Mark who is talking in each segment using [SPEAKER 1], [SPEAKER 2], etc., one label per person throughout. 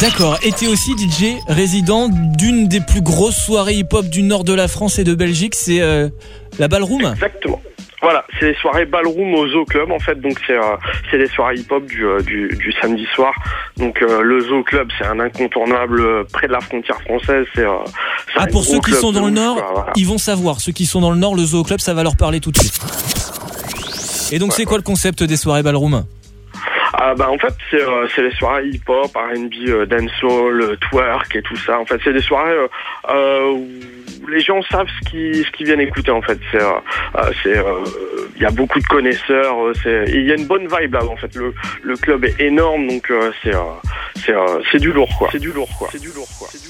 [SPEAKER 1] D'accord, et t'es aussi DJ résident d'une des plus grosses soirées hip-hop du nord de la France et de Belgique, c'est euh, la Ballroom?
[SPEAKER 2] Exactement. Voilà, c'est les soirées ballroom au Zoo Club en fait, donc c'est euh, c'est les soirées hip-hop du, euh, du, du samedi soir. Donc euh, le Zoo Club, c'est un incontournable près de la frontière française. C'est
[SPEAKER 1] Ah, pour ceux qui sont dans le nord,
[SPEAKER 2] voilà.
[SPEAKER 1] ils vont savoir. Ceux qui sont dans le nord, le Zoo Club, ça va leur parler tout de suite. Et donc, c'est quoi le concept des soirées Ballroom?
[SPEAKER 2] Ah bah en fait c'est euh, c'est les soirées hip-hop, R&B, euh, dancehall, euh, twerk et tout ça. En fait c'est des soirées euh, euh, où les gens savent ce qu'ils ce qu'ils viennent écouter en fait. C'est euh, c'est euh, il y a beaucoup de connaisseurs. c'est il y a une bonne vibe là en fait. Le le club est énorme donc euh, c'est euh, c'est euh, c'est du lourd quoi. C'est du lourd quoi. C'est du lourd quoi. C'est du lourd quoi.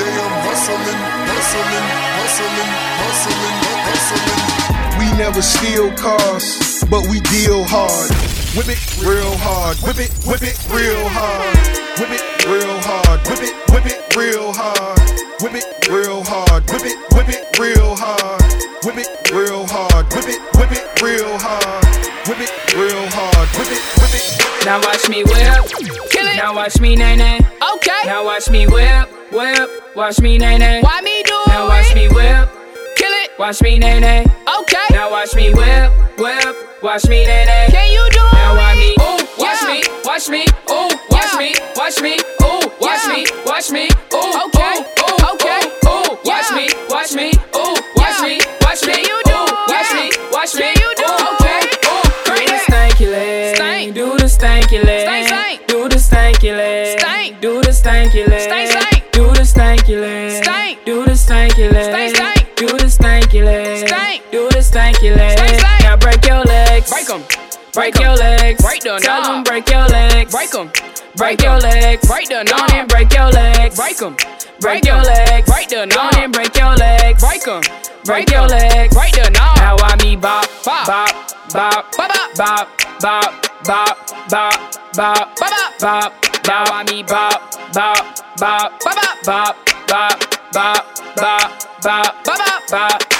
[SPEAKER 3] day I'm hustling, hustling, hustling, hustling, hustling. We never steal cars, but we deal hard. Whip it real hard, whip it, whip it real hard. Whip it real hard, whip it, whip it real hard. Whip it real hard, whip it, whip it real hard. Whip it real hard, whip it, whip it real hard. Whip it real hard, whip it, whip it.
[SPEAKER 4] Now watch me whip, kill it. Now watch me nay nay. Okay. Now watch me whip, whip. Watch me nay nay. Why me do Now watch me whip, kill it. Watch me nay nay. Okay. Now watch me whip, whip. Watch me nay nay. Can you do it? now watch me, ooh, watch me, watch me, ooh, watch me, watch me, ooh, watch me, watch me, ooh, okay, Break your legs, break the Tell them break your legs, break 'em. Break your legs, break the knob, and break your legs, break 'em. Break your legs, break the knob, and break your legs, break 'em. Break your legs, break the knob. Now I me bop, bop, bop, bop, bop, bop, bop, bop, bop, bop, bop, bop. Now I me bop, bop, bop, bop, bop, bop, bop, bop, bop, bop, bop.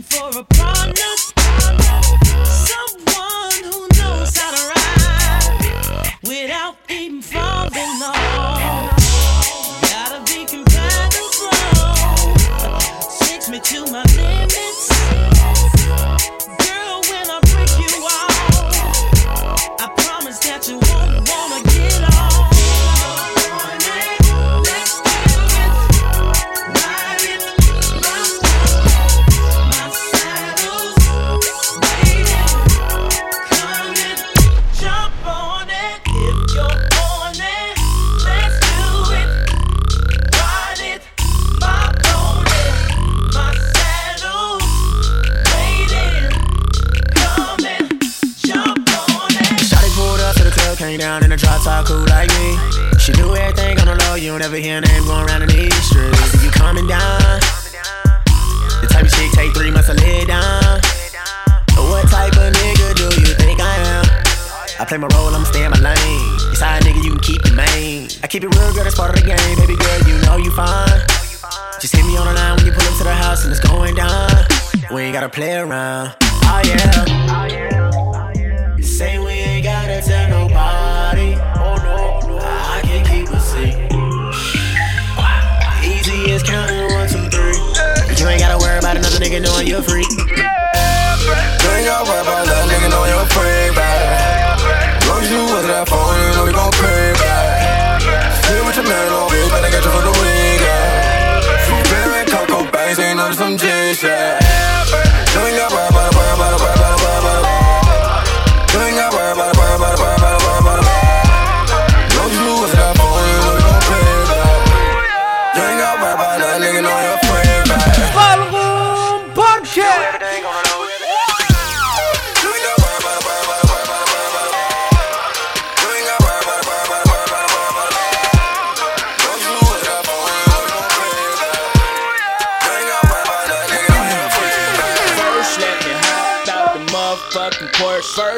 [SPEAKER 5] looking for a partner. Someone who knows how to ride without even falling off. You
[SPEAKER 6] don't ever hear her name going around in these streets. You coming down? The type of chick take three months to lay down. What type of nigga do you think I am? I play my role, I'ma stay in my lane. It's how a nigga you can keep the main. I keep it real, girl, that's part of the game. Baby girl, you know you fine. Just hit me on the line when you pull up to the house and it's going down. We ain't gotta play around. Oh yeah. You say we ain't gotta tell nobody. Is counting one, two, three. You ain't gotta worry about another nigga knowing you're free. Yeah, bruh.
[SPEAKER 7] You ain't gotta worry about another nigga knowing you're free, bruh. Long as you with that phone, you know we gon' pay, bruh. Stay with your man on me, but I got you for the week, yeah. Some beer and cocoa bangs, ain't of some G's, yeah. You ain't gotta worry about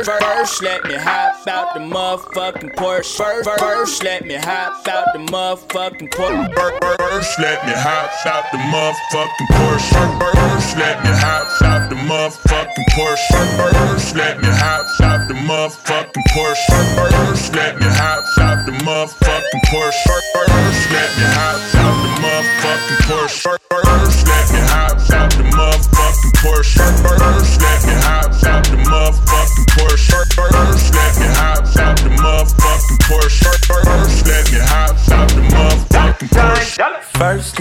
[SPEAKER 4] First, first, let me hop out the motherfucking Porsche. First, first, let me hop out the motherfucking Porsche.
[SPEAKER 8] First, let me hop out the motherfucking Porsche. First, let me hop out the motherfucking Porsche. First, let me hop out the motherfucking Porsche. First, let me hop out the motherfucking Porsche. First, let me hop out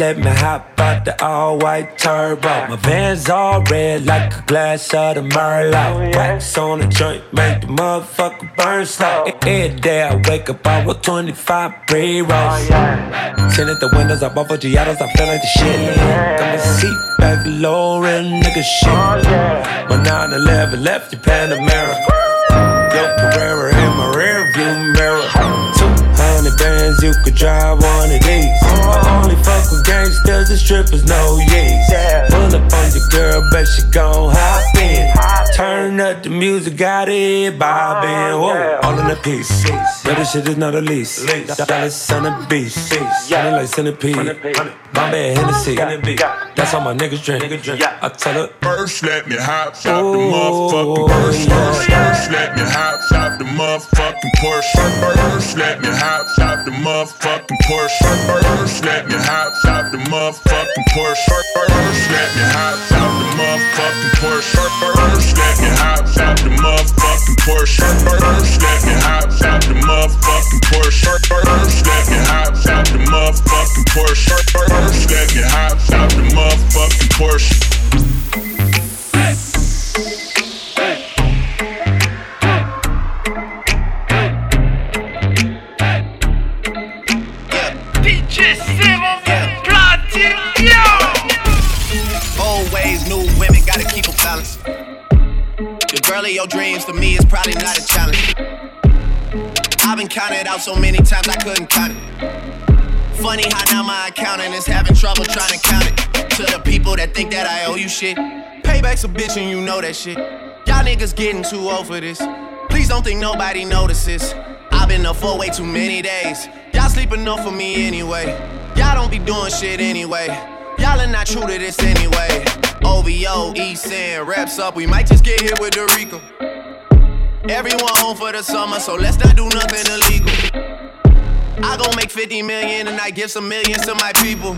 [SPEAKER 8] let me hop out the
[SPEAKER 9] all white turbo. My van's all red like a glass of the Merlot. Oh, Wax on the joint, make the motherfucker burn slow. Oh. Every day I wake up, I want 25 pre rolls. Sitting oh, at the windows, I bought Forgiatos, I feel like the shit. Got my seat back low, real nigga shit. My 9 11 left your Panamera. Yo, Carrera in my rear view mirror. 200 bands, you could drive one of these. I only fuck with gangsters and strippers, no yees. Pull up on your girl, bet she gon' hop in. Turn up the music, got it bobbing. Whoa, all in a piece. But this shit is not a lease. Dallas on the beach. Sounding like centipede. Bombay Hennessy. That's how my niggas drink. I tell her.
[SPEAKER 8] First, let me hop out the motherfucking Porsche. First, first, let me hop out the motherfucking Porsche. Let me hop out the motherfucking Porsche. Let me hop out the motherfucking Porsche. Let me hop out the motherfucking Porsche. Let me hop out the motherfucking Porsche. Let me hop out the motherfucking Porsche. Let me hop out the motherfucking Porsche. Let me hop out the motherfucking Porsche.
[SPEAKER 10] Girl of your dreams to me is probably not a challenge. I've been counted out so many times I couldn't count it. Funny how now my accountant is having trouble trying to count it. To the people that think that I owe you shit. Payback's a bitch and you know that shit. Y'all niggas getting too old for this. Please don't think nobody notices. I've been up for way too many days. Y'all sleep enough for me anyway. Y'all don't be doing shit anyway. Y'all are not true to this anyway. OVO, East End, wraps up. We might just get hit with the Rico. Everyone home for the summer, so let's not do nothing illegal. I gon' make 50 million and I give some millions to my people.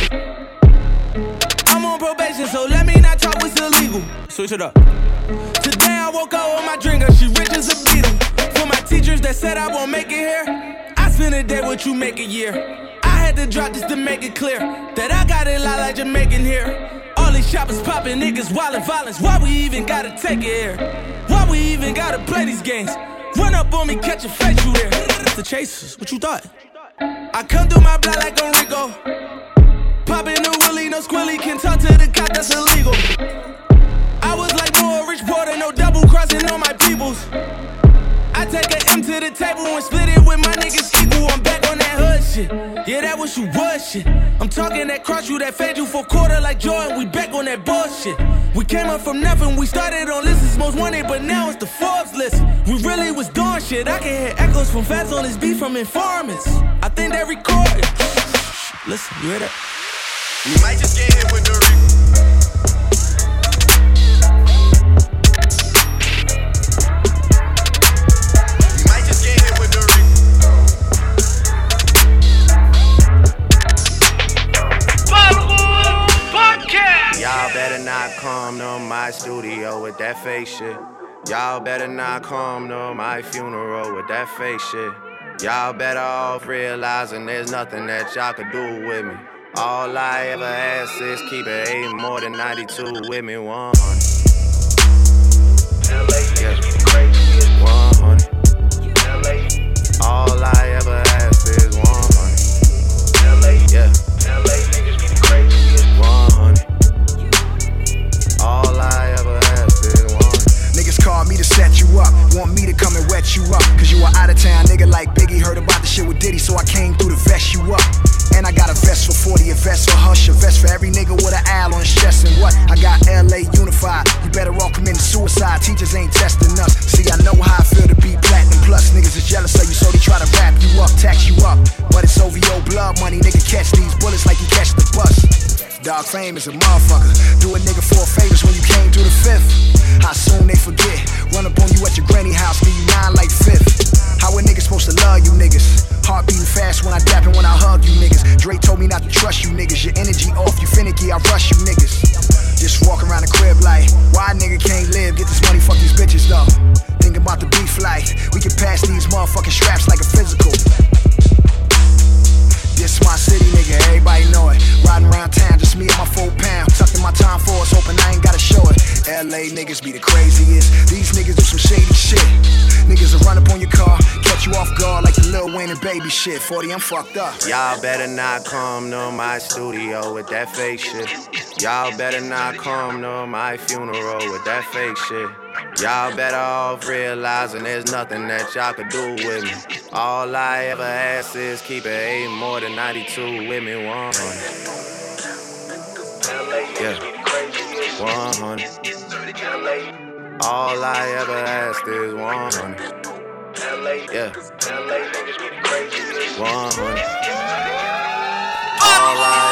[SPEAKER 9] Probation, so let me not talk what's illegal. Switch it up. Today I woke up with my drinker, she rich as a beetle. For my teachers that said I won't make it here, I spend a day what you make a year. I had to drop this to make it clear that I got it lot like Jamaican here. All these shoppers popping, niggas wildin' violence. Why we even gotta take it here? Why we even gotta play these games? Run up on me, catch a face, you there. The chasers, what you thought? I come through my block like I'm Rico. Poppin' a willy, no squilly, can talk to the cop, that's illegal. I was like more Rich Porter, no double crossing on my peoples. I take an M to the table and split it with my niggas equal. I'm back on that hood
[SPEAKER 11] shit. Yeah, that was you was shit. I'm talking that cross you that fed you for quarter like Jordan. We back on that bullshit. We came up from nothing. We started on lists most wanted, but now it's the Forbes list. We really was doing shit. I can hear echoes from fans on this beat from informants. I think they recorded. Listen, you hear that?
[SPEAKER 10] You might just get hit with the. Y'all better not come to my studio with that fake shit. Y'all better not come to my funeral with that fake shit. Y'all better off realizing there's nothing that y'all could do with me. All I ever ask is keep it eight more than 92 with me, 100. Yeah. 100. All I ever ask is 100. Yeah. 100. All I ever ask is 100.
[SPEAKER 12] Niggas call me to set you up, want me to come and wet you up. Cause you a out of town nigga like Biggie, heard about the shit with Diddy, so I came through to vest you up. And I got a vest for 40, a vest for Hush, a vest for every nigga with an owl on his chest. And what? I got LA unified. You better all commit suicide. Teachers ain't testing us. See, I know how I feel to be platinum plus. Niggas is jealous of you, so they try to wrap you up, tax you up. But it's OVO blood money, nigga. Catch these bullets like you catch the bus. Dog fame is a motherfucker. Do a nigga four favors when you came to the fifth. How soon they forget? Run up on you at your granny house, give you nine like fifth. How a nigga supposed to love you niggas? Heart beating fast when I dap and when I hug you niggas. Dre told me not to trust you niggas. Your energy off, you finicky, I rush you niggas. Just walk around the crib like, why nigga can't live? Get this money, fuck these bitches though. Think about the beef like, we can pass these motherfucking straps like a physical. This my city, nigga, everybody know it. Riding around town, just me and my four pound. Tucked in my time for us, hoping I ain't gotta show it. LA niggas be the craziest. These niggas do some shady shit. Niggas will run up on your car, catch you off guard like the Lil Wayne and baby shit. 40, I'm fucked up.
[SPEAKER 10] Y'all better not come to my studio with that fake shit. Y'all better not come to my funeral with that fake shit. Y'all better off realizing there's nothing that y'all could do with me. All I ever ask is keep it eight more than 92 with me, 100. Yeah, 100. All I ever ask is 100. Yeah, 100. All I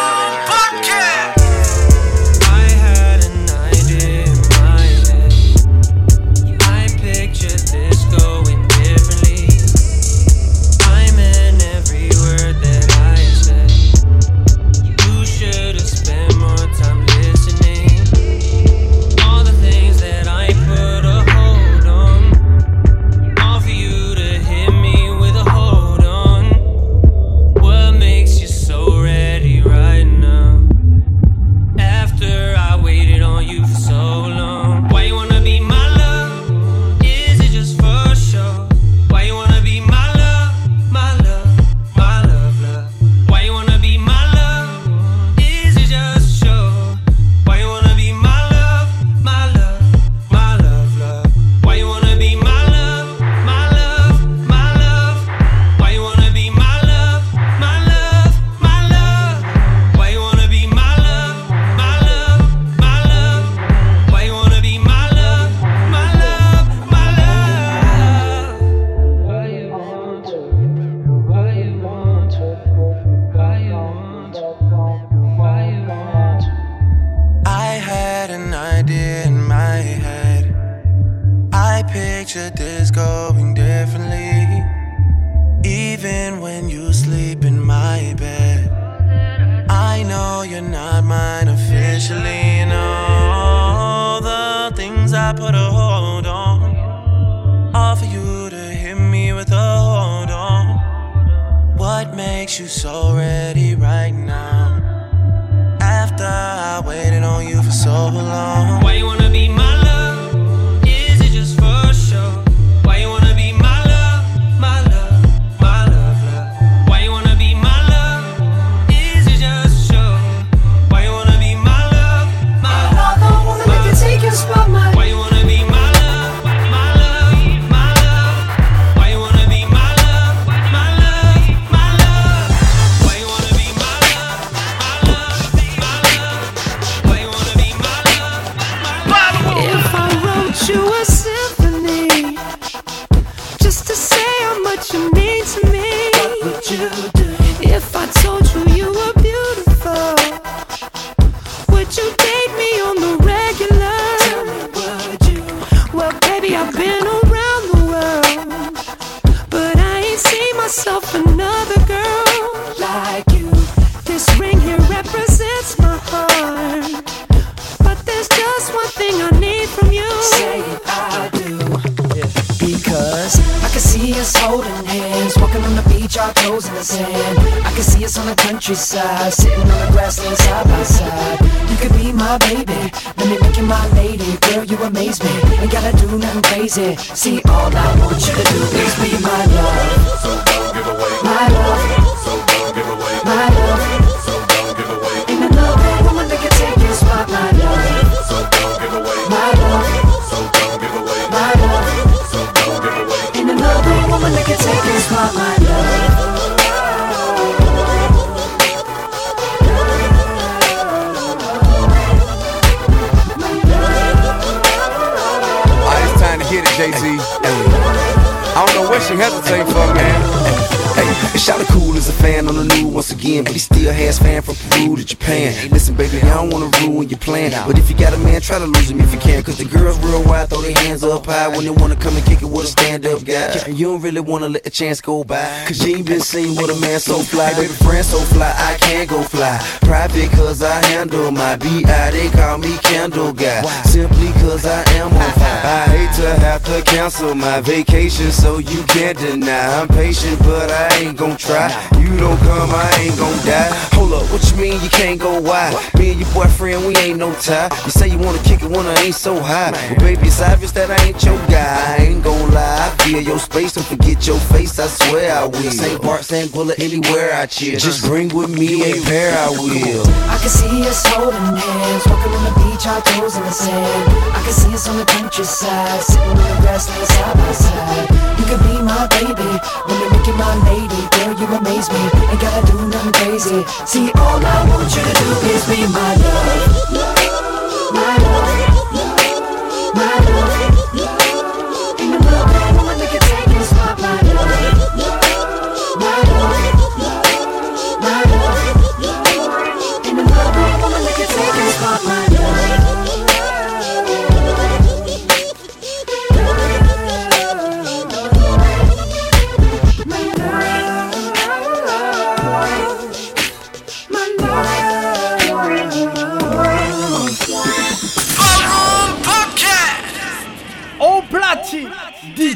[SPEAKER 13] really wanna let the chance go by, cause you ain't been seen with a man so fly. Baby, friend so fly, I can't go fly. Private cause I handle my B.I. They call me Candle Guy. Simply cause I am on fire. I hate to have to cancel my vacation, so you can't deny. I'm patient, but I ain't gon' try. You don't come, I ain't gon' die. Hold up, what you mean you can't go wide? Me and your boyfriend, we ain't no tie. You say you wanna kick it when I ain't so high. Well, baby, it's obvious that I ain't your guy. I ain't gon' lie. I feel your space, don't forget your face, I swear I will. St. Bart, St. Bullet, anywhere I chill. Just bring with me a pair, I will.
[SPEAKER 14] I can see us holding hands, walking on the beach, our toes in the sand. I can see us on the countryside, sitting on the grassland side by side. You could be my baby, me make you my lady. Girl, you amaze me, ain't gotta do nothing crazy. See, all I want you to do is be my love. My love.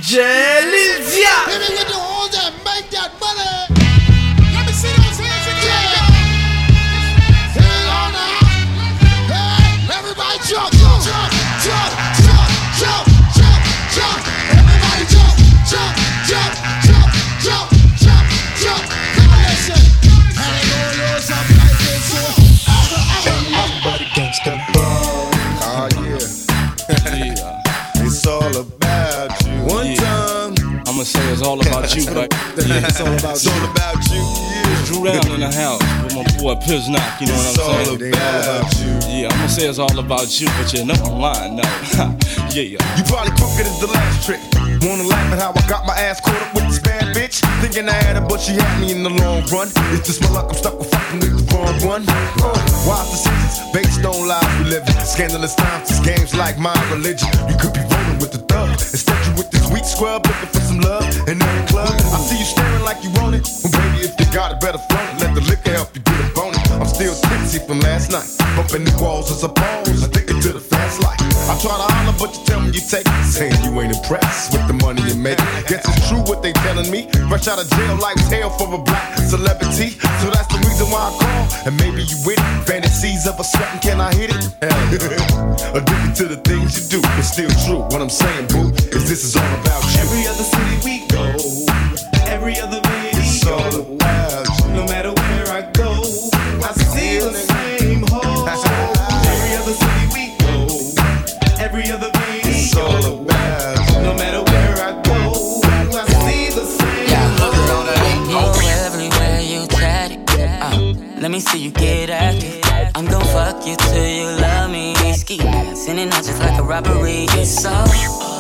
[SPEAKER 15] DJ Lil
[SPEAKER 16] all about you,
[SPEAKER 17] but
[SPEAKER 16] Yeah, it's all about
[SPEAKER 17] it's
[SPEAKER 16] you.
[SPEAKER 17] all about you. Yeah. Dru Down in the house with my boy Piznock, you know
[SPEAKER 16] It's
[SPEAKER 17] what I'm
[SPEAKER 16] all
[SPEAKER 17] saying?
[SPEAKER 16] about
[SPEAKER 17] you. Yeah, I'ma say it's all about you, but you know I'm lying, no. yeah. Yeah.
[SPEAKER 18] You probably crooked as the last trick. Wanna laugh at how I got my ass caught up with this bad bitch? Thinking I had her, but she had me in the long run. It's just my luck, I'm stuck with fucking with the wrong one. Uh, wise decisions, based on lies we live in. Scandalous times, this game's like my religion. You could be rolling with the thug. Instead, you with this weak scrub looking for some love in every club. I see you staring like you want it. Well, baby, if you got it, better flaunt it. Let the liquor help you get a bonus. I'm still tipsy from last night. Bumping the walls as a pose. Try to holler, but you tell me you take. Saying you ain't impressed with the money you make. Guess it's true what they telling me. Fresh out of jail, like hell for a black celebrity. So that's the reason why I call. And maybe you with it. Fantasies of a sweating, can I hit it? Addicted to the things you do. It's still true. What I'm saying, boo, is this is all about you.
[SPEAKER 19] Robbery. It's all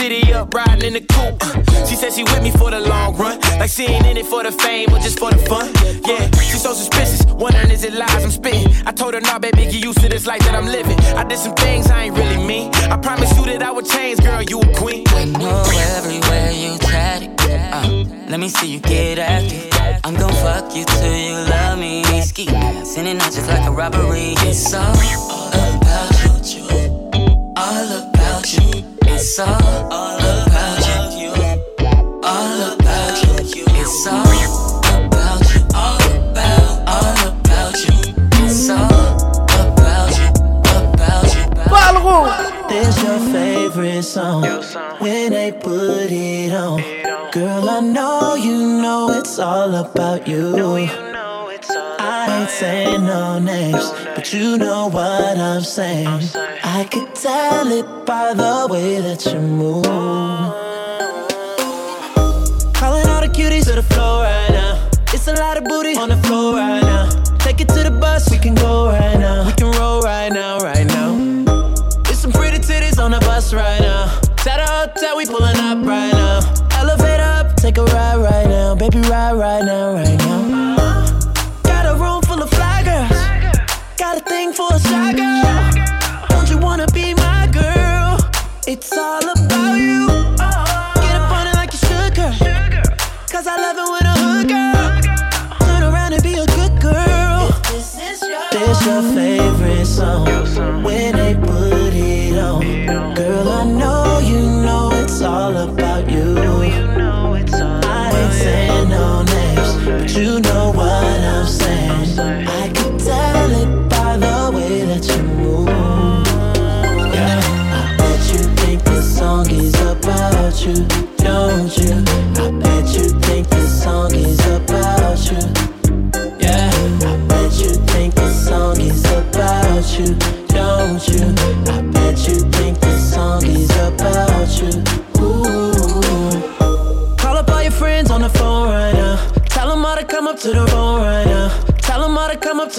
[SPEAKER 11] city up, riding in the coupe. She said she with me for the long run, like she ain't in it for the fame or just for the fun. Yeah, she's so suspicious, wondering is it lies I'm spitting. I told her, nah, baby, get used to this life that I'm living. I did some things I ain't really mean. I promise you that I would change, girl, you a queen.
[SPEAKER 19] know everywhere you tatted. Uh, let me see you get after active. I'm gon' fuck you till you love me. Ski sending out just like a robbery. It's all about you, all about. It's all about you, all about you. It's all about you, all about, all about you. It's all about you, about you.
[SPEAKER 5] This your favorite song when they put it on. Girl, I know you know it's all about you. I ain't saying no names, but you know what I'm saying. I could tell it by the way that you move. Calling all the cuties to the floor right now. It's a lot of booty on the floor right now.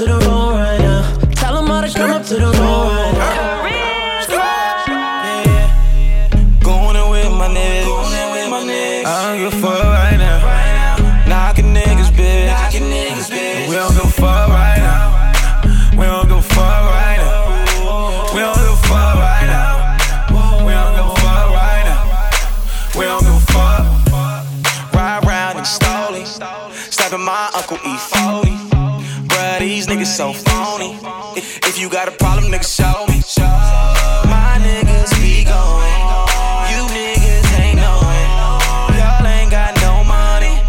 [SPEAKER 5] To the phone
[SPEAKER 11] so phony. If, you got a problem, nigga, show me. My niggas be going. You niggas ain't knowing. Y'all ain't got no money.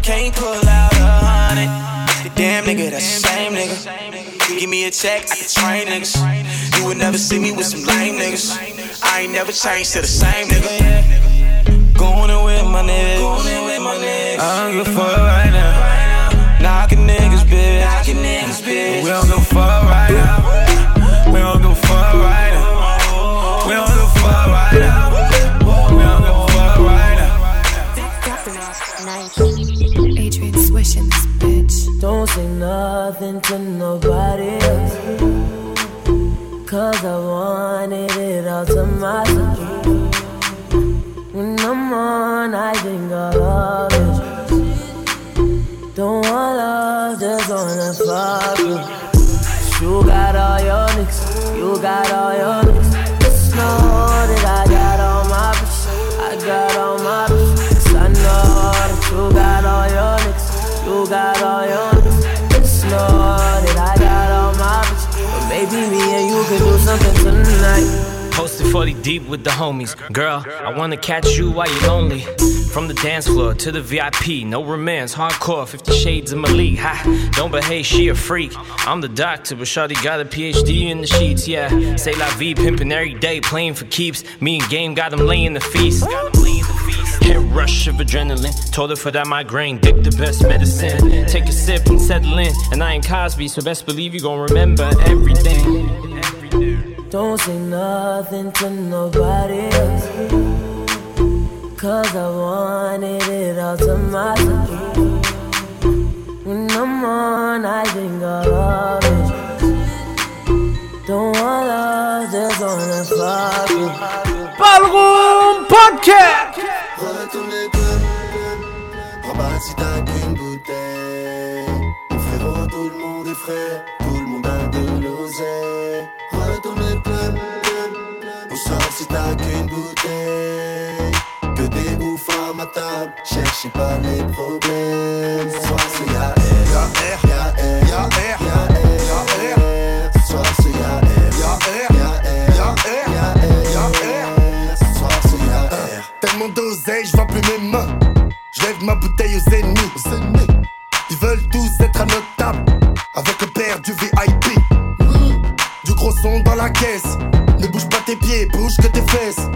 [SPEAKER 11] Can't pull out a hundred. Damn nigga, that's the same nigga. Give me a check, I can train niggas. You would never see me with some lame niggas. I ain't never changed to the same nigga. Going in with my niggas. Going in with my niggas. I don't give a right now. Knocking niggas, bitch. Knocking niggas, bitch. We don't give a right now. We don't give a right now. We don't give a right now. We don't give a right now.
[SPEAKER 20] Adrian swishing this bitch.
[SPEAKER 5] Don't say nothing to nobody else. Cause I wanted it all to myself. When I'm on, I think I love it. Don't want love, just wanna fuck you. You got all your niggas, you got all your niggas. Just know that I got all my bitches, I got all my bitches. I know that you got all your niggas, you got all your
[SPEAKER 21] Posted 40 deep with the homies. Girl, I wanna catch you while you're lonely. From the dance floor to the VIP, no romance, hardcore, 50 shades of Malik. Ha, don't behave, she a freak. I'm the doctor, but Shawty got a PhD in the sheets, yeah. Say la vie, pimping every day, playing for keeps. Me and Game got him laying the feast. Hit rush of adrenaline. Told her for that migraine, dick the best medicine. Take a sip and settle in. And I ain't Cosby, so best believe you gon' remember everything.
[SPEAKER 5] Don't say nothing to nobody else. Cause I wanted it all to myself.
[SPEAKER 20] When I'm on, I think of love is Don't want love, just wanna fuck you.
[SPEAKER 22] Ballroom Podcast
[SPEAKER 3] Retourne les clubs, remballe si t'as qu'une bouteille. Mon frérot, tout le monde est frais, si t'as qu'une bouteille. Que des bouffes à ma table, cherchez pas les problèmes. Ce soir c'est y'a R, y'a R, y'a R, y'a R, y'a R. Ce soir c'est y'a R, y'a R, y'a R, y'a R, y'a R, soir c'est y'a R.
[SPEAKER 23] Tellement d'oseille, plus mes mains. Je lève ma bouteille aux ennemis. Ils veulent tous être à notre table. Avec le père du VIP. Du gros son dans la caisse. Bouge que tes fesses.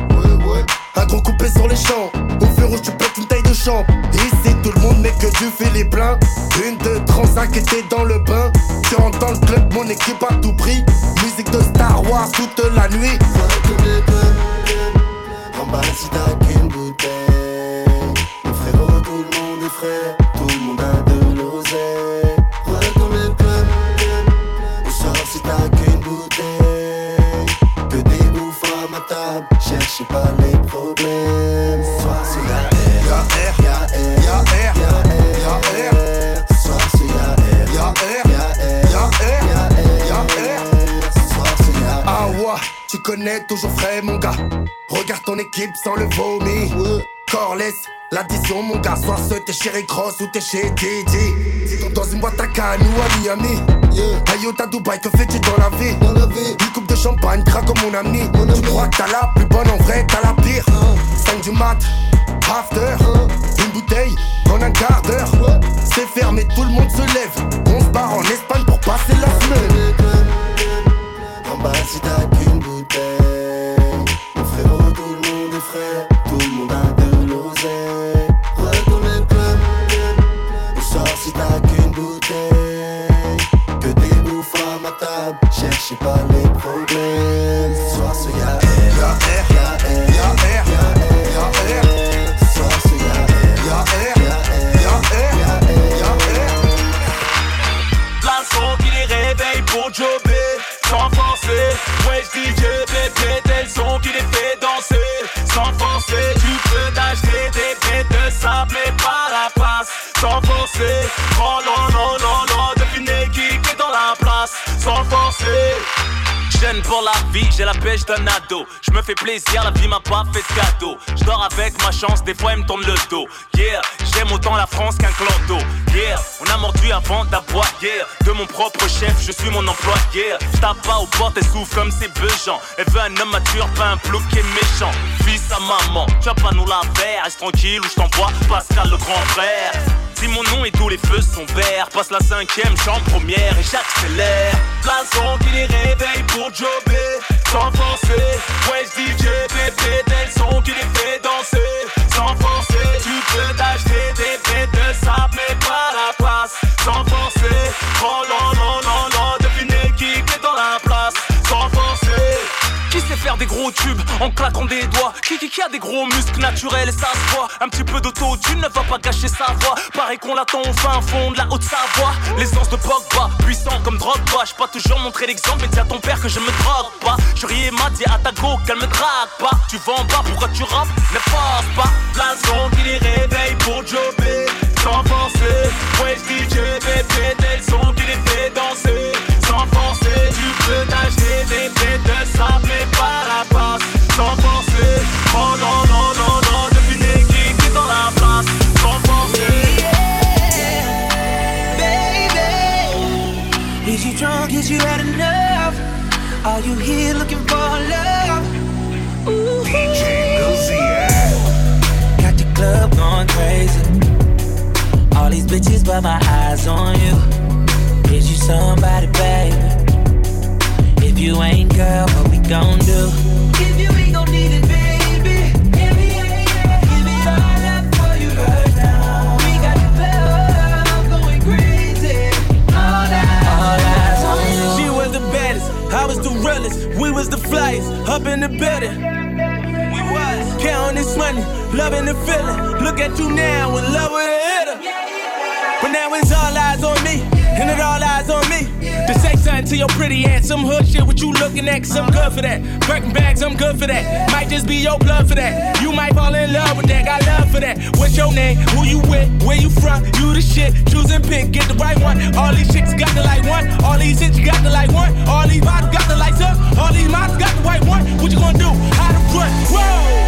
[SPEAKER 23] Un gros coupé sur les champs. Au feu rouge, tu pètes une taille de champ. Ici, tout le monde n'est que du plein. Une de Transac était dans le bain. Tu rentres dans le club, mon équipe à tout prix. Musique de Star Wars toute la nuit. Toujours frais mon gars. Regarde ton équipe sans le vomi. Corless, l'addition mon gars. Soit ce t'es chez Rick Ross ou t'es chez Didi. Dans une boîte à Cannes ou à Miami. Yeah. Ayota Dubaï, que fais-tu dans la vie? Une coupe de champagne, craque comme mon ami. tu crois que t'as la plus bonne en vrai, t'as la pire. 5 du mat, after. Une bouteille, en un quart d'heure. C'est fermé, tout le monde se lève. On se barre en Espagne pour passer
[SPEAKER 24] Elle veut un homme mature, pas un plouc qui est méchant. Fils à maman, tu vas pas nous la faire. Reste tranquille ou je t'envoie Pascal le grand frère. Si mon nom et tous les feux sont verts, passe la cinquième chambre première et j'accélère. Sons qui les réveillent pour jobber, sans forcer. Ouais, je dis Dieu, bébé, tel son qui les fait danser, sans forcer. Tu peux t'acheter des des gros tubes en claquant des doigts. Qui, qui, qui a des gros muscles naturels, ça se voit. Un petit peu d'auto-tune ne va pas gâcher sa voix. Pareil qu'on l'attend au fin fond de la Haute-Savoie. L'essence de Pogba, puissant comme Drogba. J'ai pas toujours montré l'exemple, mais dis à ton père que je me drogue pas. Je riais m'a dit à ta go qu'elle me drague pas. Tu vends pas, pourquoi tu rappes Ne force pas. De sons qui les réveillent pour jobber. Sans forcer, ouais je Dieu bébé Tel son qui les fait danser. Sans forcer, veux t'acheter des bêtes de sable et parapente S'enfoncer, prendre en the feeling. Look
[SPEAKER 25] at you now, in love with
[SPEAKER 11] a hitter. But now it's all eyes on
[SPEAKER 25] me, and it all eyes on
[SPEAKER 26] me. to say something
[SPEAKER 11] to your pretty ass. Some hood shit, what you looking at? Cause I'm good for that. Birkin bags, I'm good for that. Might just be your blood for that. You might fall in love with that. Got love for that. What's your name? Who you with? Where you from? You the shit. Choose and pick, get the right one. All these chicks got the like one. All these hits got the like one. All these models got the lights up. All these models got the white one. What you gonna do? How to front? Whoa!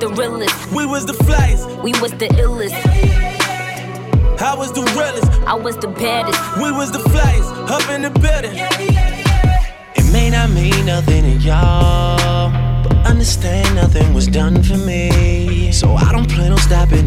[SPEAKER 27] The
[SPEAKER 28] realest.
[SPEAKER 11] We was the flyest.
[SPEAKER 28] We was the illest.
[SPEAKER 11] I was the realest.
[SPEAKER 28] I was the baddest.
[SPEAKER 11] We was the flyest. Up in the building.
[SPEAKER 29] It may not mean nothing to y'all, but understand nothing was done for me. So I don't plan on stopping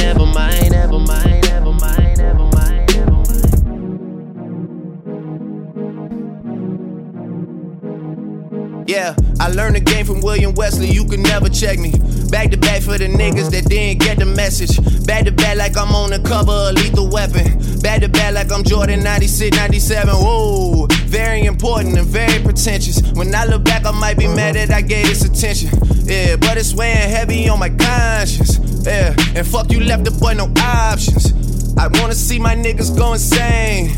[SPEAKER 10] Yeah, I learned the game from William Wesley, you can never check me. Back to back for the niggas that didn't get the message. Back to back like I'm on the cover of Lethal Weapon. Back to back like I'm Jordan 96, 97. Whoa, very important and very pretentious. When I look back, I might be mad that I gave this attention. Yeah, but it's weighing heavy on my conscience. Yeah, and fuck you left the boy no options. I wanna see my niggas go insane.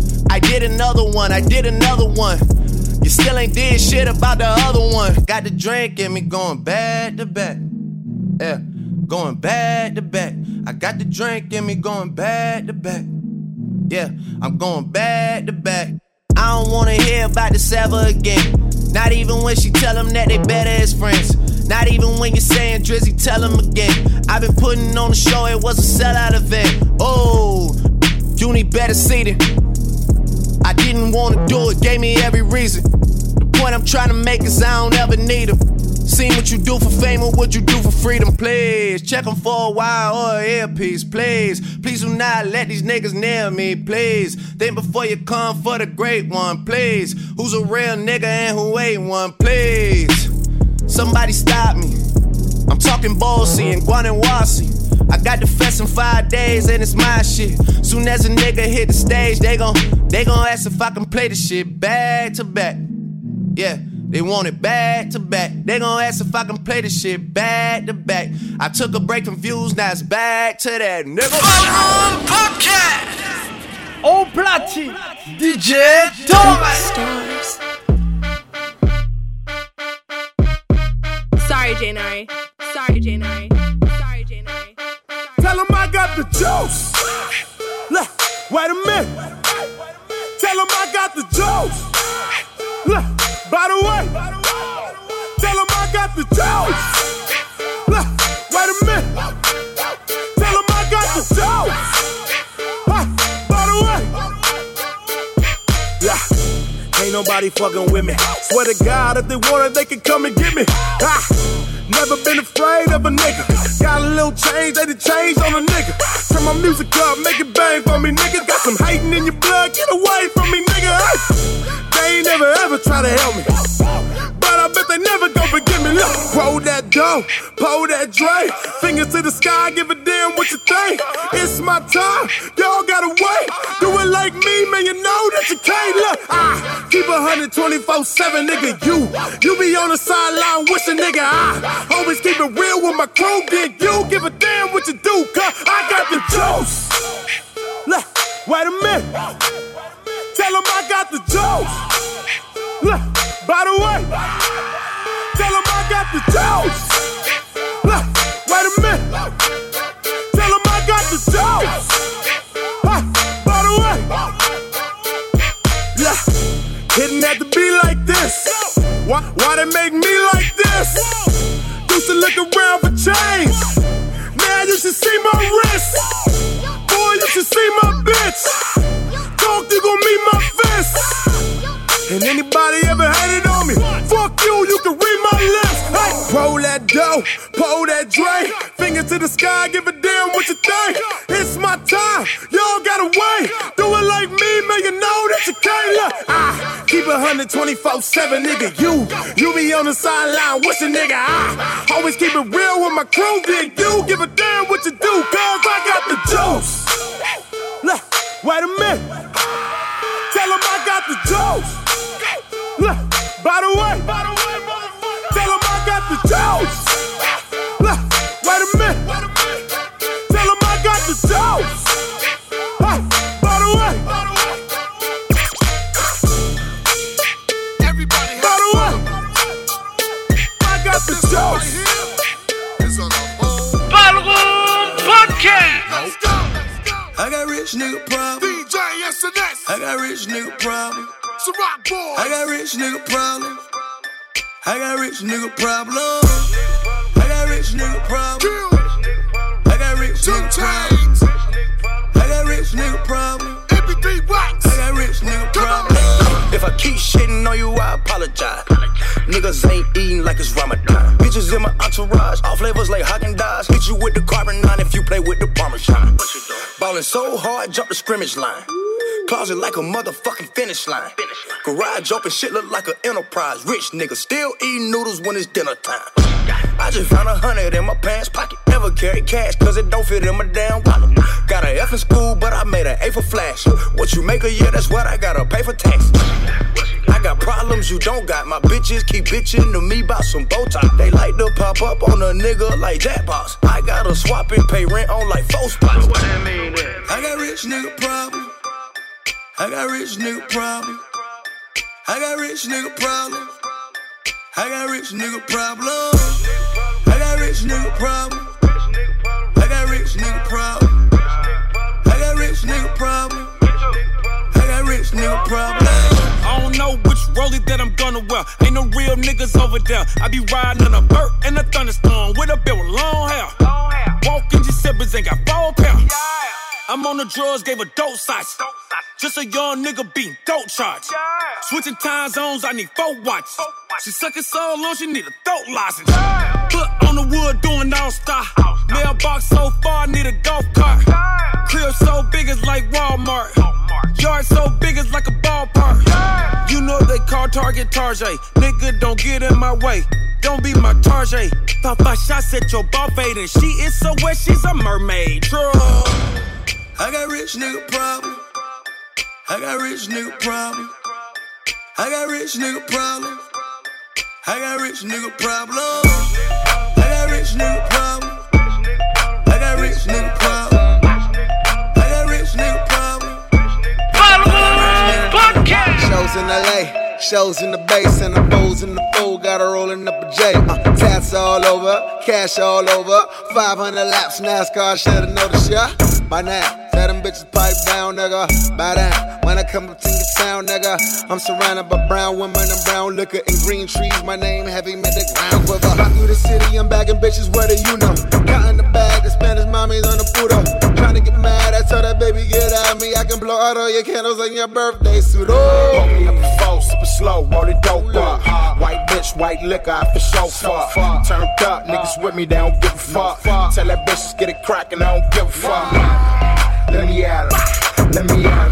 [SPEAKER 10] I did another one, I did another one. You still ain't did shit about the other one. Got the drink in me going back to back. Yeah, going back to back. I got the drink in me going back to back. Yeah, I'm going back to back. I don't wanna hear about this ever again. Not even when she tell them that they better as friends. Not even when you're saying Drizzy, tell them again. I've been putting on the show, it was a sellout event. Oh, you need better seating. I didn't wanna do it, gave me every reason. The point I'm trying to make is I don't ever need them. Seen what you do for fame or what you do for freedom, please. Check them for a while oh, or an earpiece, please. Please do not let these niggas near me, please. Think before you come for the great one, please. Who's a real nigga and who ain't one, please. Somebody stop me. I'm talking Bossy and Guanawasi. I got the fest in five days and it's my shit. Soon as a nigga hit the stage, they gon' they gon' ask if I can play the shit back to back. Yeah, they want it back to back. They gon' ask if I can play the shit back to back. I took a break from views, now it's back to that nigga.
[SPEAKER 22] Au platine, DJ Thomas.
[SPEAKER 30] Sorry, Janari. Sorry, Janari.
[SPEAKER 31] Got the juice. Look, wait a minute. Tell him I got the juice. Look, by the way. Tell him I got the juice. Look, wait a minute. Tell him I got the juice. By the way.
[SPEAKER 32] Ain't nobody fucking with me. Swear to God, if they want it, they can come and get me. Ah. Never been afraid of a nigga. Got a little change, they done change on a nigga. Turn my music up, make it bang for me, nigga. Got some hating in your blood, get away from me, nigga. Hey. They ain't never ever try to help me. But I bet they never gon' forgive me. Look, roll that dough, pull that Dre. Fingers to the sky, give a damn what you think. It's my time, y'all gotta wait. Do it like me, man, you know that you can't. Look, keep a 124 7, nigga. You, you be on the sideline wishing, nigga. I always keep it real with my crew. Then you give a damn what you do, cuz I got the juice. Look, wait a minute. Tell them I got the juice. Look, by the way, tell them I got the juice. Look, wait a minute. Beat like this. Why, why they make me like this? Used to look around for change. Now you should see my wrist. Boy, you should see my bitch. Talk, you gon' meet my fist. And anybody ever hated on me? Fuck you, you can pull that Dre. Fingers to the sky, give a damn what you think. It's my time, y'all gotta wait. Do it like me, man, you know that you can't. Look, I keep it 124 7, nigga. You, you be on the sideline, wishing, nigga. I always keep it real with my crew. Then you give a damn what you do, cause I got the juice. Look, wait a minute. Tell them I got the juice. Look, by the way, tell them I got the juice.
[SPEAKER 3] Rich nigga problem. DJ SNS. I got rich nigga problem. Ciroc boy. I got rich nigga problem. I got rich nigga problem. I got rich nigga problem. I got rich nigga problem. I got rich nigga problem. Everything rocks. I got rich nigga problem.
[SPEAKER 31] If I keep shitting on you, I apologize. Niggas ain't eating like it's Ramadan. Bitches in my entourage, all flavors like Haagen So hard, jump the scrimmage line. Closet like a motherfucking finish line. Garage open, shit look like an enterprise. Rich nigga still eating noodles when it's dinner time. I just found a hundred in my pants pocket. Never carry cash, cause it don't fit in my damn wallet. Got a F in school, but I made an A for flash. What you make a year, that's what I gotta pay for tax. I got problems you don't got. My bitches keep bitching to me about some Botox. They like to pop up on a nigga like jackpots. I gotta swap and pay rent on like four spots. What that mean then?
[SPEAKER 3] I got rich nigga problem. I got rich nigga problem. I got rich nigga problem. I got rich nigga problem. I got rich nigga problem. I got rich nigga problem.
[SPEAKER 11] Which that I'm gonna wear. Ain't no real niggas over there. I be riding in a bird and a thunderstorm with a bill with long hair. Walking Giuseppe's ain't got four pair. I'm on the drugs, gave a dope size. Just a young nigga being dope charge. Switching time zones, I need four watches. She sucking so long, she need a throat lozenge. Foot on the wood doing all star. Mailbox so far, need a golf cart. Crib so big it's like Walmart. Yard so big it's like a ballpark. You know they call Target Tarjay. Nigga, don't get in my way. Don't be my Tarjay. Pop five shots at your ball fade and she is so wet, she's a mermaid. True.
[SPEAKER 3] I got rich nigga problem. I got rich nigga problem. I got rich nigga problem. I got rich nigga problem. I got rich nigga problem. I got rich nigga problem. I got rich nigga problem.
[SPEAKER 15] Shows in LA, shows in the base, and the bows in the pool. Got her rolling up a J. Uh, tats all over, cash all over. 500 laps, NASCAR should've noticed ya by now. Tell them bitches pipe down, nigga. By down. When I come up to your sound, nigga, I'm surrounded by brown women and brown liquor and green trees. My name heavy, man, the ground quiver. Rock through the city, I'm bagging bitches, what do you know? Counting the bag, the Spanish mommies on the puto. Trying to get mad, I tell that baby, get at me. I can blow out all your candles on your birthday suit. Oh,
[SPEAKER 33] Sip a slow, roll it dope up. White bitch, white liquor, I for so far. Turned up, niggas with me, they don't give a fuck. Tell that bitch, get it crackin', I don't give a fuck. Let me at let me at.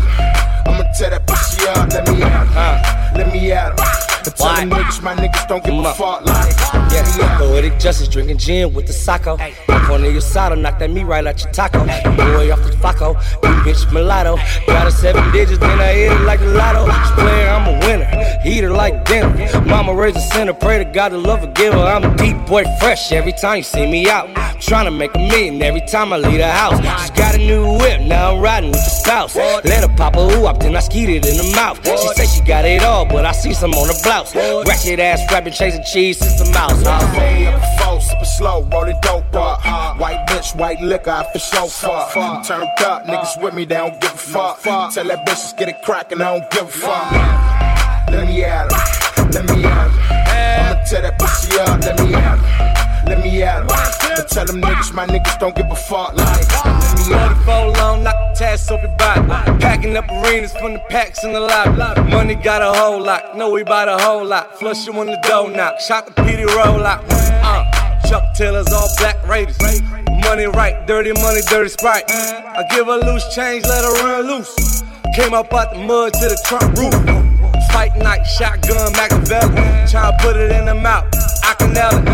[SPEAKER 33] I'ma tear that pussy up, let me at her, let me at her. And tell them niggas, my niggas don't give a fuck. Like,
[SPEAKER 34] Yeah, poetic justice, drinking gin with the sacco. Up on your side, knock that meat right out your taco. Boy off the faco, you bitch mulatto. Got a seven digits, then I hit it like a lotto. This player, I'm a winner. Eat her like dinner. Mama raised a sinner, pray to God to love a giver. I'm a deep boy, fresh every time you see me out. Trying to make a million every time I leave the house. Just got a new whip, now I'm riding with the spouse. Let her pop a whoop, then I skeet it in the mouth. She say she got it all, but I see some on the blouse. Ratchet ass rapping, chasing cheese since the mouse.
[SPEAKER 33] Way up four, super slow, roll it dope up. White bitch, white liquor, I for so far. Turned up, niggas with me, they don't give a fuck. Tell that bitch, just get it crackin', I don't give a fuck. Let me at her, let me at her. I'ma tear that pussy up, let me at her. Let me at her. But tell them niggas, my niggas don't give a fuck. Like, her.
[SPEAKER 34] 44 long, knock the task off your body. Packing up arenas from the packs in the lobby. Money got a whole lot, know we bought a whole lot. Flush you when the dough knock, shot the PD roll out. Uh, Chuck Taylors, all black Raiders. Money right, dirty money, dirty sprite. I give her loose change, let her run loose. Came up out the mud to the trunk roof. Fight night, shotgun, Machiavelli. Tryna put it in the mouth, I can nail it.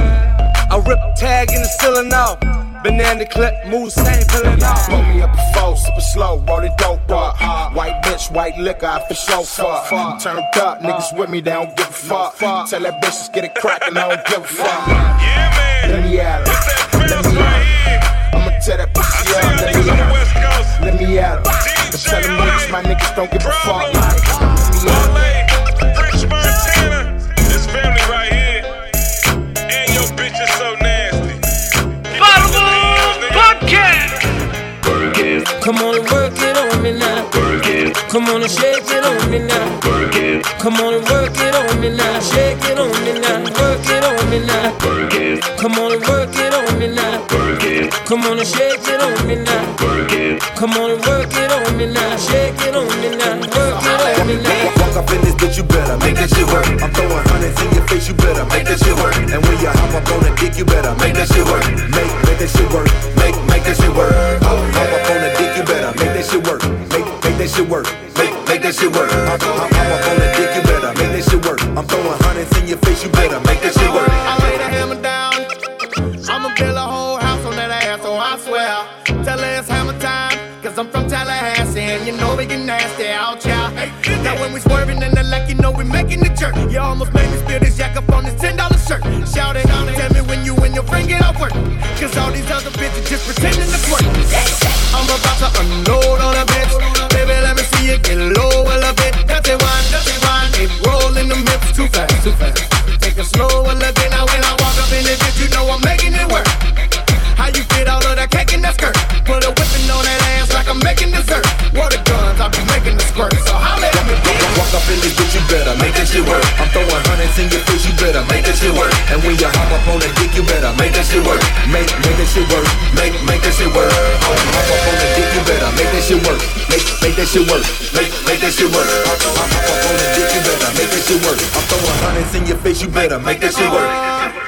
[SPEAKER 34] I rip tag in the ceiling off. Banana clip, move same, pulling off.
[SPEAKER 33] Pull me up a four, super slow, roll it dope up. White bitch, white liquor, I for so far. Turned up, niggas with me, they don't give a fuck. Tell that bitch, just get it crackin', I don't give a fuck. Yeah, man. Let me at her, let me at. I'ma tear that pussy up, let me at her. Let me at her. But tell them niggas, my niggas don't give a fuck.
[SPEAKER 20] Come on and work it on me now. Come on and shake it on me now. Come on and work it on me now. Shake it on me now. Work it on me now. Come on and work it on me now. Come on and shake it on me now. Come on and work it on me now. Shake it on me now. Work it on me now.
[SPEAKER 18] In this bitch, you better make that shit work. I'm throwing hundreds in your face, you better make that shit work. And when you hop up on the dick, you better make that shit work. Make, make that shit work. Make, make that shit work. Hop, hop up on the dick, you better make that shit work. Make, make that shit work. Make, make that shit work. Hop, hop, hop up on the dick, you better make that shit work. I'm throwing hundreds in your face, you better make that shit work.
[SPEAKER 35] I lay the hammer down. I'ma build a whole we making the jerk. You almost made me spill this jack up on this $10 shirt. Shout it, out, tell me when you and your friend get off work. Cause all these other bitches just pretending to twerk. I'm about to unload on a bitch. Baby, let me see you get low a little bit. Dirty wine, dirty wine. They rolling them hips too fast, too fast. Take it slow a little bit. Now when I walk up in this bitch, you know I'm making it work. How you fit all of that cake in that skirt? Put a whipping on that ass like I'm making dessert.
[SPEAKER 18] Up bitch, you better make that shit work. I'm throwing hundreds in your face, you better make that shit work. And when you hop up on the dick, you better make that shit work. Make, make that shit work. Make, make that shit work. Hop, hop up on the dick, you better make that shit work. Make, make that shit work. Make, make that shit work. Hop, hop, hop up on the dick, you better make that shit work. I'm throwing hundreds in your face, you better make that shit work.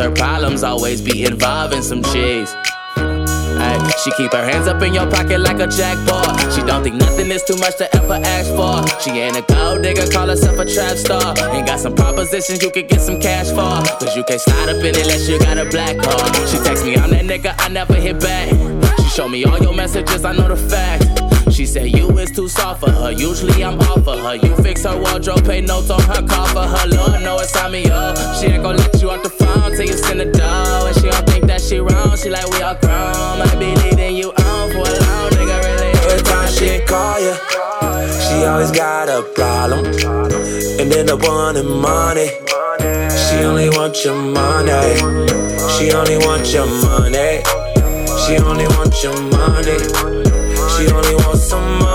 [SPEAKER 32] Her problems always be involving some chicks. Ay, she keep her hands up in your pocket like a jackpot. She don't think nothing is too much to ever ask for. She ain't a gold digger, call herself a trap star. Ain't got some propositions you could get some cash for. Cause you can't slide up in it unless you got a black card. She text me, I'm that nigga, I never hit back. She show me all your messages, I know the fact. She said you is too soft for her. Usually I'm off for her. You fix her wardrobe, pay notes on her car for her. Lord know it's time me up. She ain't gon' let you off the till you send a dough. And she don't think that she wrong. She like we all grown. Might be leading you on for a long nigga. Really
[SPEAKER 9] Every time she call ya, she always got a problem. And then the one in money. She only want your money. She only want your money. She only want your money. She only wants some money.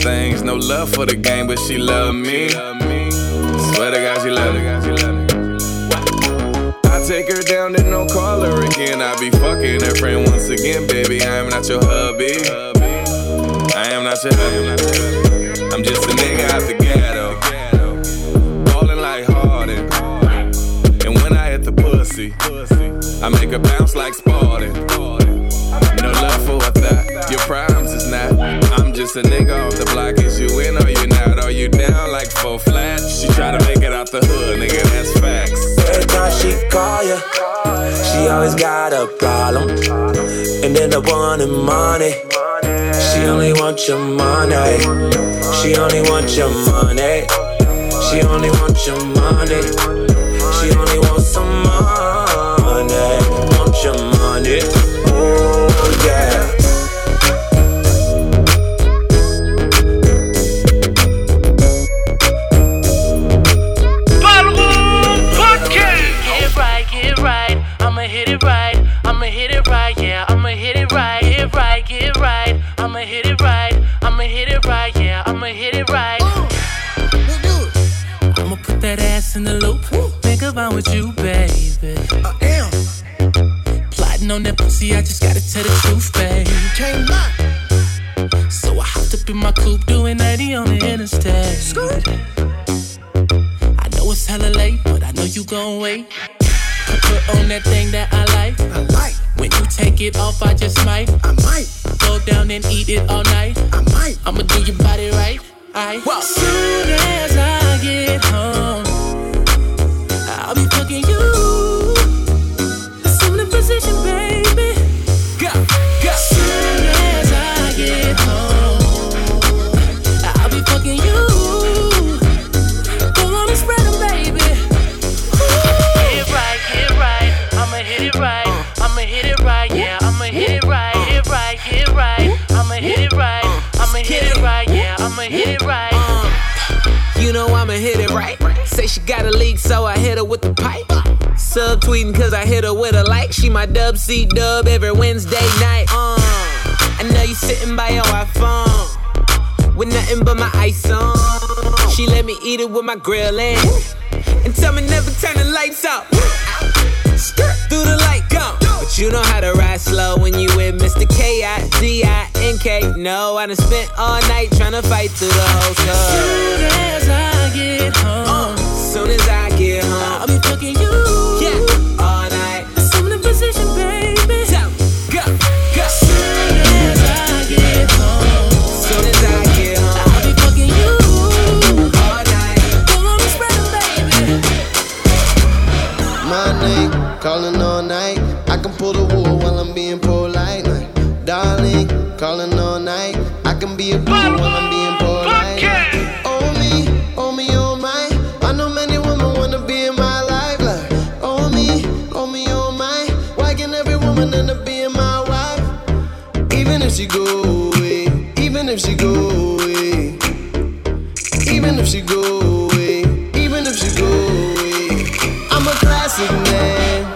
[SPEAKER 36] Things. No love for the game, but she love me. Swear to God, she love me. I take her down, then don't call her again. I be fucking her friend once again, baby. I am not your hubby. I am not your hubby. I'm just a nigga out the ghetto. Ballin' like Harden. And when I hit the pussy, I make her bounce like Spartan. A nigga off the block. Is you in or you not? Are you down like flat? She try to make it out the hood, nigga. That's facts.
[SPEAKER 9] Every time she call ya, she always got a problem. And then the one in money. She only want your money. She only want your money. She only want your money.
[SPEAKER 32] Plotting on that pussy, I just gotta tell the truth, baby. Can't lie. So I hopped up in my coupe, doing 90 on the interstate. Scoot. I know it's hella late, but I know you gon' wait. Put, put on that thing that I like. I like. When you take it off, I just might. I might. Go down and eat it all night. I might. I'ma do your body right. I. Soon as I You
[SPEAKER 10] know I'ma hit it right. Say she got a leak, so I hit her with the pipe. Subtweeting cause I hit her with a like. She my dub C dub every Wednesday night. Uh, I know you sitting by your iPhone with nothing but my ice on. She let me eat it with my grill in. And tell me never turn the lights out. Skirt through the light, go. But you know how to ride slow when you with Mr. K-I-D-I-N-K. No, I done spent all night trying to fight through the whole club.
[SPEAKER 32] Soon as I get home, uh,
[SPEAKER 10] soon as I get home,
[SPEAKER 32] I'll be fucking you.
[SPEAKER 10] Yeah.
[SPEAKER 15] Go away, even if she go away. I'm a classic man.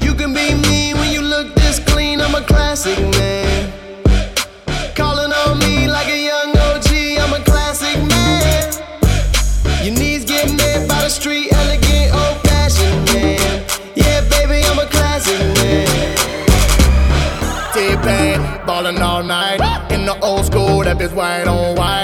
[SPEAKER 15] You can be mean when you look this clean. I'm a classic man. Calling on me like a young OG. I'm a classic man. Your knees get made by the street, elegant, old fashioned man. Yeah, baby, I'm a classic man.
[SPEAKER 35] T-Pain, ballin' all night. In the old school, that bitch white on white.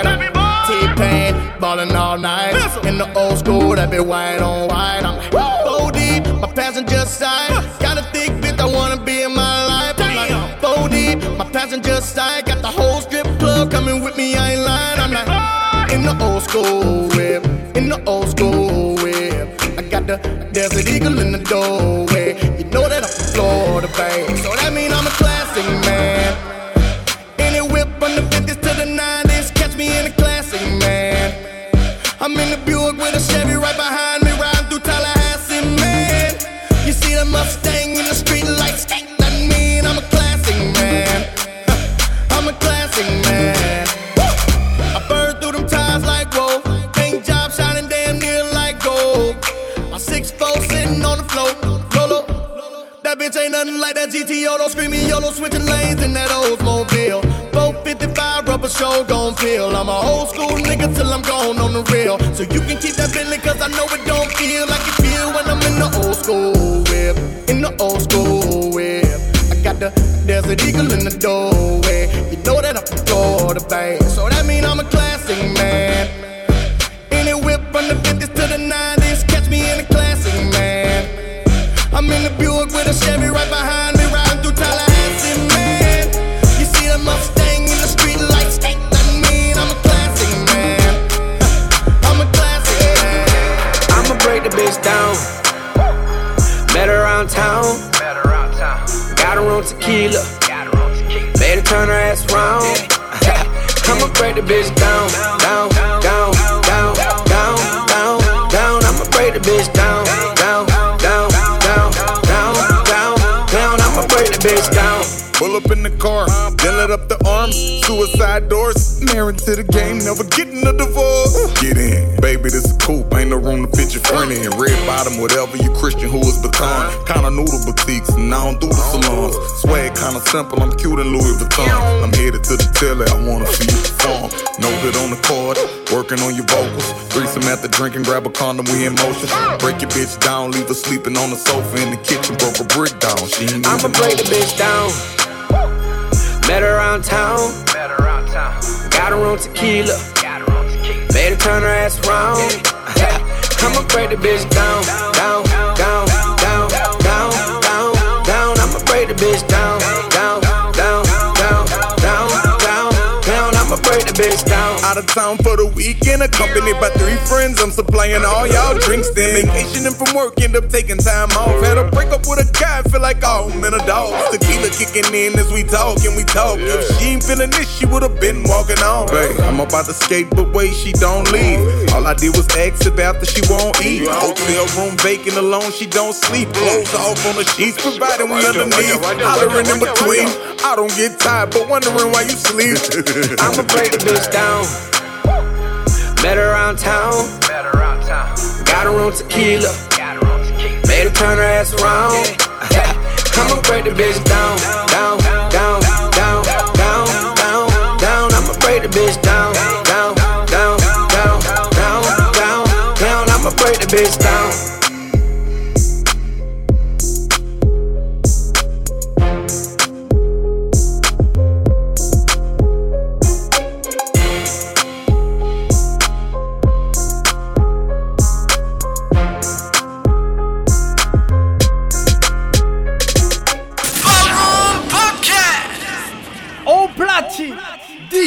[SPEAKER 35] All night. In the old school, that bitch white on white. I'm like, four deep, my passenger side. Got a thick bitch, I wanna be in my life. I'm like, four deep, my passenger side. Got the whole strip club coming with me, I ain't lying. I'm like, in the old school whip, in the old school whip. I got the desert eagle in the doorway. You know that I'm from Florida, babe. So that mean I'm a classic eagle in the doorway.
[SPEAKER 8] Red whatever you Christian, who is baton. Kinda noodle boutiques, and I don't do the salons. Swag kinda simple, I'm cute in Louis Vuitton. I'm headed to the telly, I wanna see you perform. No hit on the chord, working on your vocals. Threesome after drinking, grab a condom, we in motion. Break your bitch down, leave her sleeping on the sofa in the kitchen, broke a brick down. She ain't
[SPEAKER 9] I'ma break the bitch down. Met her around town. Got her on tequila. Made her turn her ass around. I'ma break the bitch down, down, down, down, down, down, down. I'ma break the bitch down, down, down, down, down, down. I'ma break the bitch down.
[SPEAKER 8] Out of town for the weekend, accompanied by three friends. I'm supplying all y'all drinks. Then vacationing from work, end up taking time off. Had a break up with a guy, feel like oh man a dog. Tequila kicking in as we talk and we talk. If she ain't feeling this, she would've been walking on. Babe, I'm about to skate, but wait, she don't leave. All I did was ask if after she won't eat. Hotel room vacant alone, she don't sleep. Clothes off on the sheets, providing we underneath. Hollering in between. I don't get tired, but wondering why you sleep.
[SPEAKER 9] I'ma break the bitch down. Met her around town. Got her on tequila. Made her turn her ass around. I'ma break the bitch down, down, down, down, down, down, down. I'ma break the bitch down, down, down, down, down, down, down. I'ma break the bitch down.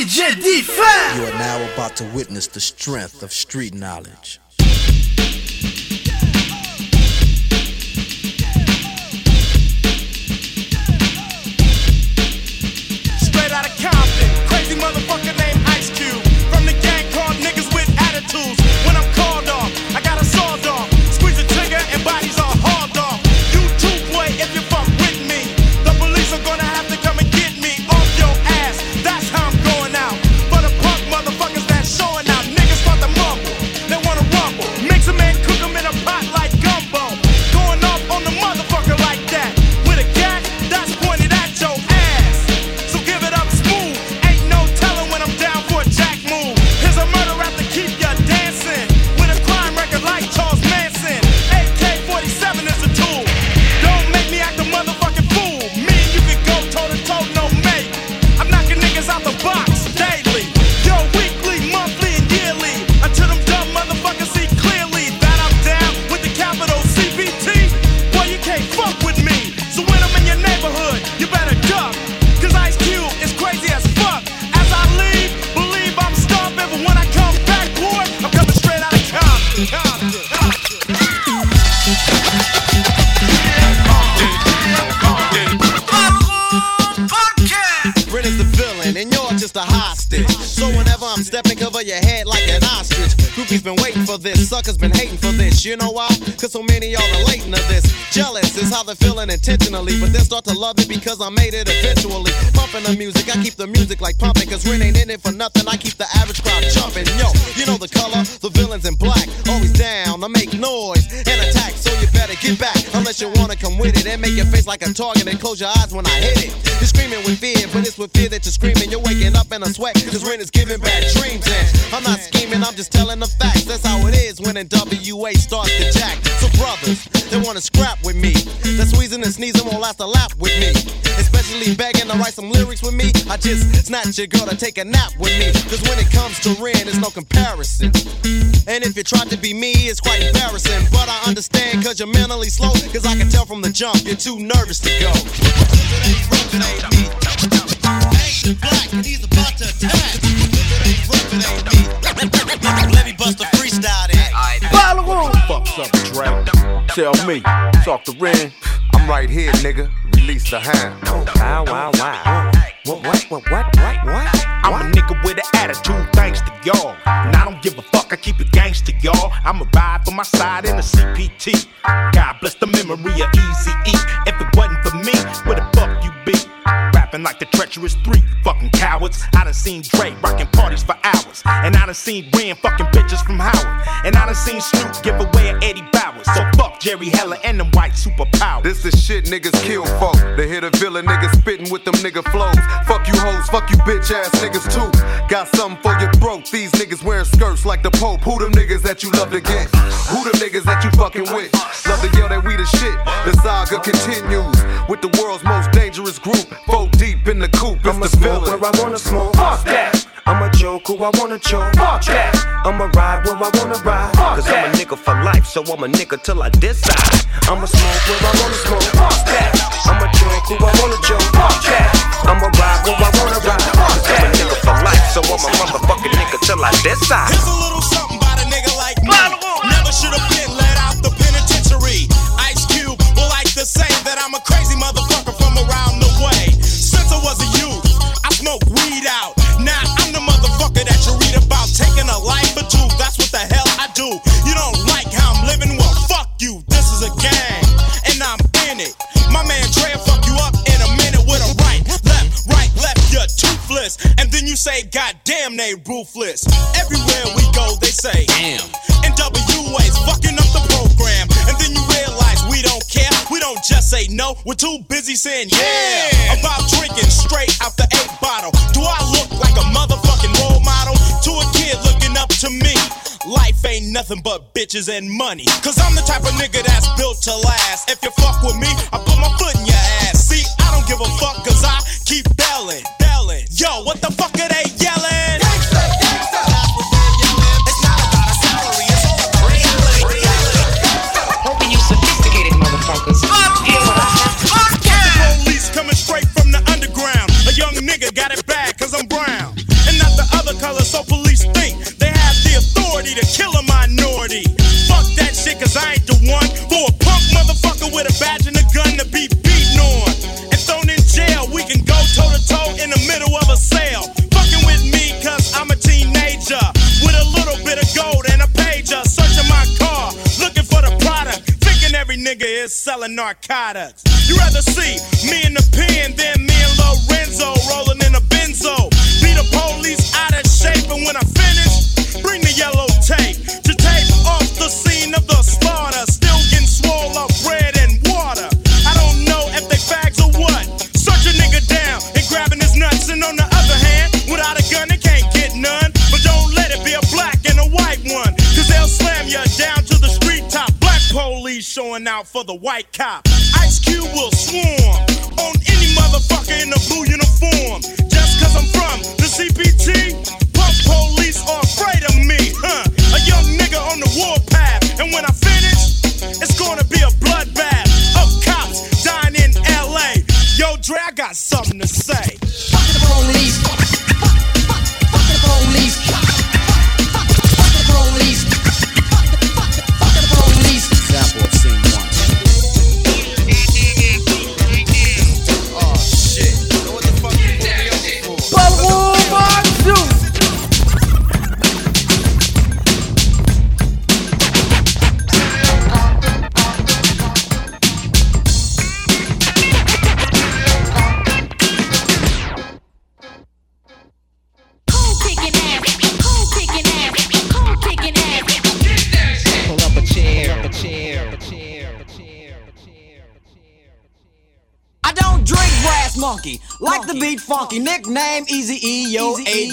[SPEAKER 37] DJ D-Fan.
[SPEAKER 38] You are now about to witness the strength of street knowledge.
[SPEAKER 10] I made it eventually. Pumping the music, I keep the music like pumping, cause Ren ain't in it for nothing. I keep the average crowd jumping. Yo, you know the color, the villains in black, always down I make noise and attack. So you better get back, unless you wanna come with it and make your face like a target and close your eyes when I hit just snatch your girl to take a nap with me. Cause when it comes to Ren, there's no comparison. And if you try to be me, it's quite embarrassing. But I understand cause you're mentally slow. Cause I can tell from the jump, you're too nervous to go.
[SPEAKER 39] Black, he's about to attack. Let me bust a freestyle then.
[SPEAKER 15] Fucks up, Dre. Tell me, talk to Ren. I'm right here, nigga. Release the hand.
[SPEAKER 38] Wow, wow, wow. What, what, what, what, what, what?
[SPEAKER 40] I'm a nigga with an attitude, thanks to y'all. And I don't give a fuck, I keep it gangster, y'all. I'ma ride for my side in a CPT. God bless the memory of Easy E. If like the treacherous three fucking cowards. I done seen Dre rocking parties for hours. And I done seen Ren fucking bitches from Howard. And I done seen Snoop give away an Eddie Bauers. So fuck Jerry Heller and them white superpowers.
[SPEAKER 15] This is shit niggas kill folk. They hit a villain niggas spitting with them nigga flows. Fuck you hoes, fuck you bitch ass niggas too. Got something for your throat. These niggas wearing skirts like the Pope. Who them niggas that you love to get? Who them niggas that you fucking with? Love to yell that we the shit. The saga continues with the world's most dangerous group.
[SPEAKER 38] I wanna smoke. Fuck that. I'ma joke who I wanna joke. Fuck that. I'ma ride where I wanna ride. Fuck Cause I'm a nigga for life, so I'm a nigga till I decide. I'ma smoke where I wanna smoke. Fuck that. I'ma joke who I wanna joke. Fuck that. I'ma ride where I wanna ride. Cause I'm a nigga for life, so I'm a motherfucking nigga till I decide.
[SPEAKER 39] And then you say, God damn, they ruthless. Everywhere we go, they say, damn. And WA's fucking up the program, and then you realize we don't care. We don't just say no. We're too busy saying yeah, about drinking straight out the eight bottle. Do I look like a motherfucking role model to a kid looking up to me? Life ain't nothing but bitches and money. Cause I'm the type of nigga that's built to last. If you fuck with me, I put my foot in your ass. See, I don't give a fuck cause I keep belling. Yo, what the fuck are they yelling? Narcotics. You rather see me in the pen than me and Lorenzo rolling in a benzo. Be the police out of shape, and when I finish, bring the yellow tape to tape off the scene of the slaughter. Still getting swole up bread and water. I don't know if they fags or what. Search a nigga down and grabbing his nuts, and on the other hand, without a gun, they can't get none. But don't let it be a black and a white one, cause they'll slam you down to the street top. Black police showing out for the white cop.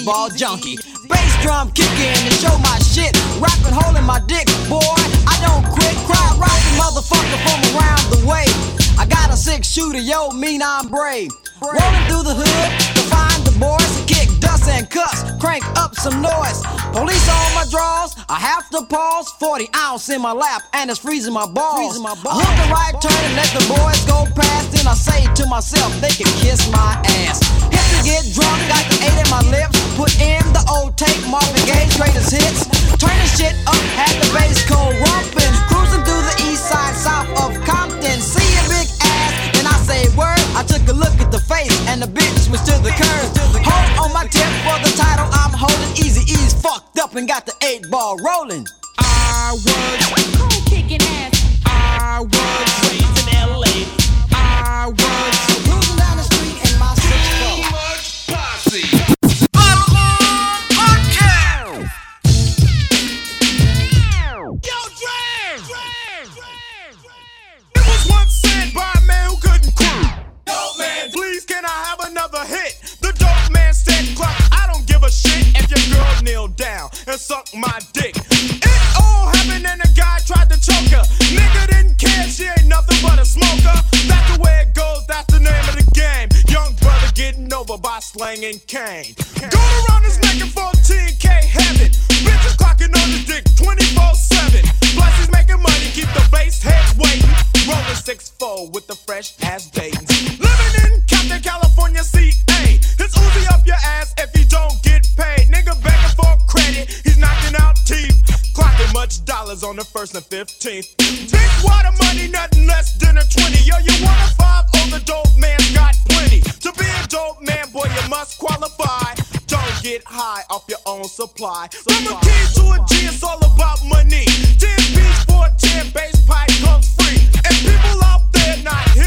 [SPEAKER 39] Ball junkie. Bass drum kicking to show my shit. Rapping, holding my dick, boy. I don't quit. Cry rockin' motherfucker from around the way. I got a six shooter, yo, mean I'm brave. Rolling through the hood to find the boys to kick dust and cuss. Crank up some noise. Police on my drawers. I have to pause. 40 ounce in my lap and it's freezing my balls. I hook the right turn and let the boys go past. Then I say to myself, they can kiss my ass. Hit to get drunk, got the eight in my lips. Put in the old tape, Marvin Gaye's greatest hits. Turning shit up, had the bass cold rumping. Cruising through the east side, south of Compton. See a big ass, and I say word. I took a look at the face, and the bitch was to the curve. Hold on my tip for the title I'm holding. Eazy-E's fucked up and got the eight ball rolling.
[SPEAKER 11] I was
[SPEAKER 39] kicking ass.
[SPEAKER 11] I was raised in LA. I was
[SPEAKER 41] Dope man, please can I have another hit? The dope man said, Clark, I don't give a shit if your girl kneel down and suck my dick. It all happened and the guy tried to choke her. Nigga didn't care, she ain't nothing but a smoker. That's the way it goes, that's the name of the game. Young brother getting over by slanging cane. Going around his neck in 14K heaven. Bitches clocking on the dick 24 7. Plus he's making money, keep the bass heads waiting. Rolling 6-4 with the fresh ass Dayton's. Living in Compton, California, CA. It's Uzi up your ass if you don't get paid. Nigga begging for credit, he's knocking out teeth. Clocking much dollars on the first and 15th. Big water money, nothing less than a 20. Yo, you want a five? Oh, the dope man's got plenty. To be a dope man, boy, you must qualify. Don't get high off your own supply. From a key to a G, it's all about money. 10 beats 10 bass pipe comes free. And people out there not hip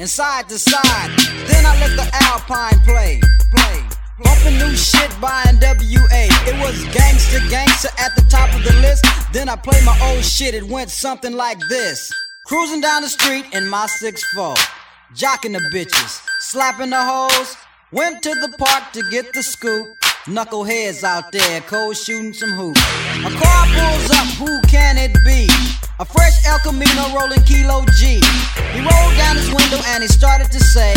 [SPEAKER 39] and side to side. Then I let the Alpine play, play. Bumping new shit by NWA. It was gangster, gangster at the top of the list. Then I played my old shit. It went something like this. Cruising down the street in my 6'4. Jocking the bitches, slapping the hoes. Went to the park to get the scoop. Knuckleheads out there, cold shooting some hoops. A car pulls up, who can it be? A fresh El Camino rolling Kilo G. He rolled down his window and he started to say,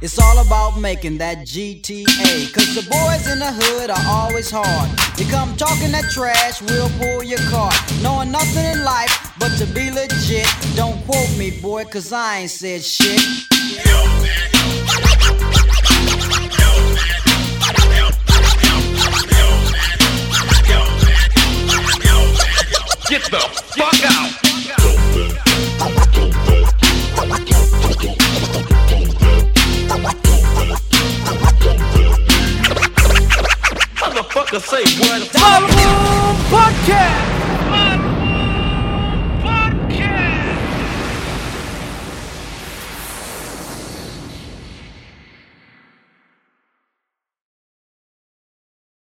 [SPEAKER 39] It's all about making that GTA. Cause the boys in the hood are always hard. You come talking that trash, we'll pull your car. Knowing nothing in life but to be legit. Don't quote me, boy, cause I ain't said shit.
[SPEAKER 41] Get the fuck out.
[SPEAKER 11] Motherfucker say what? Podcast.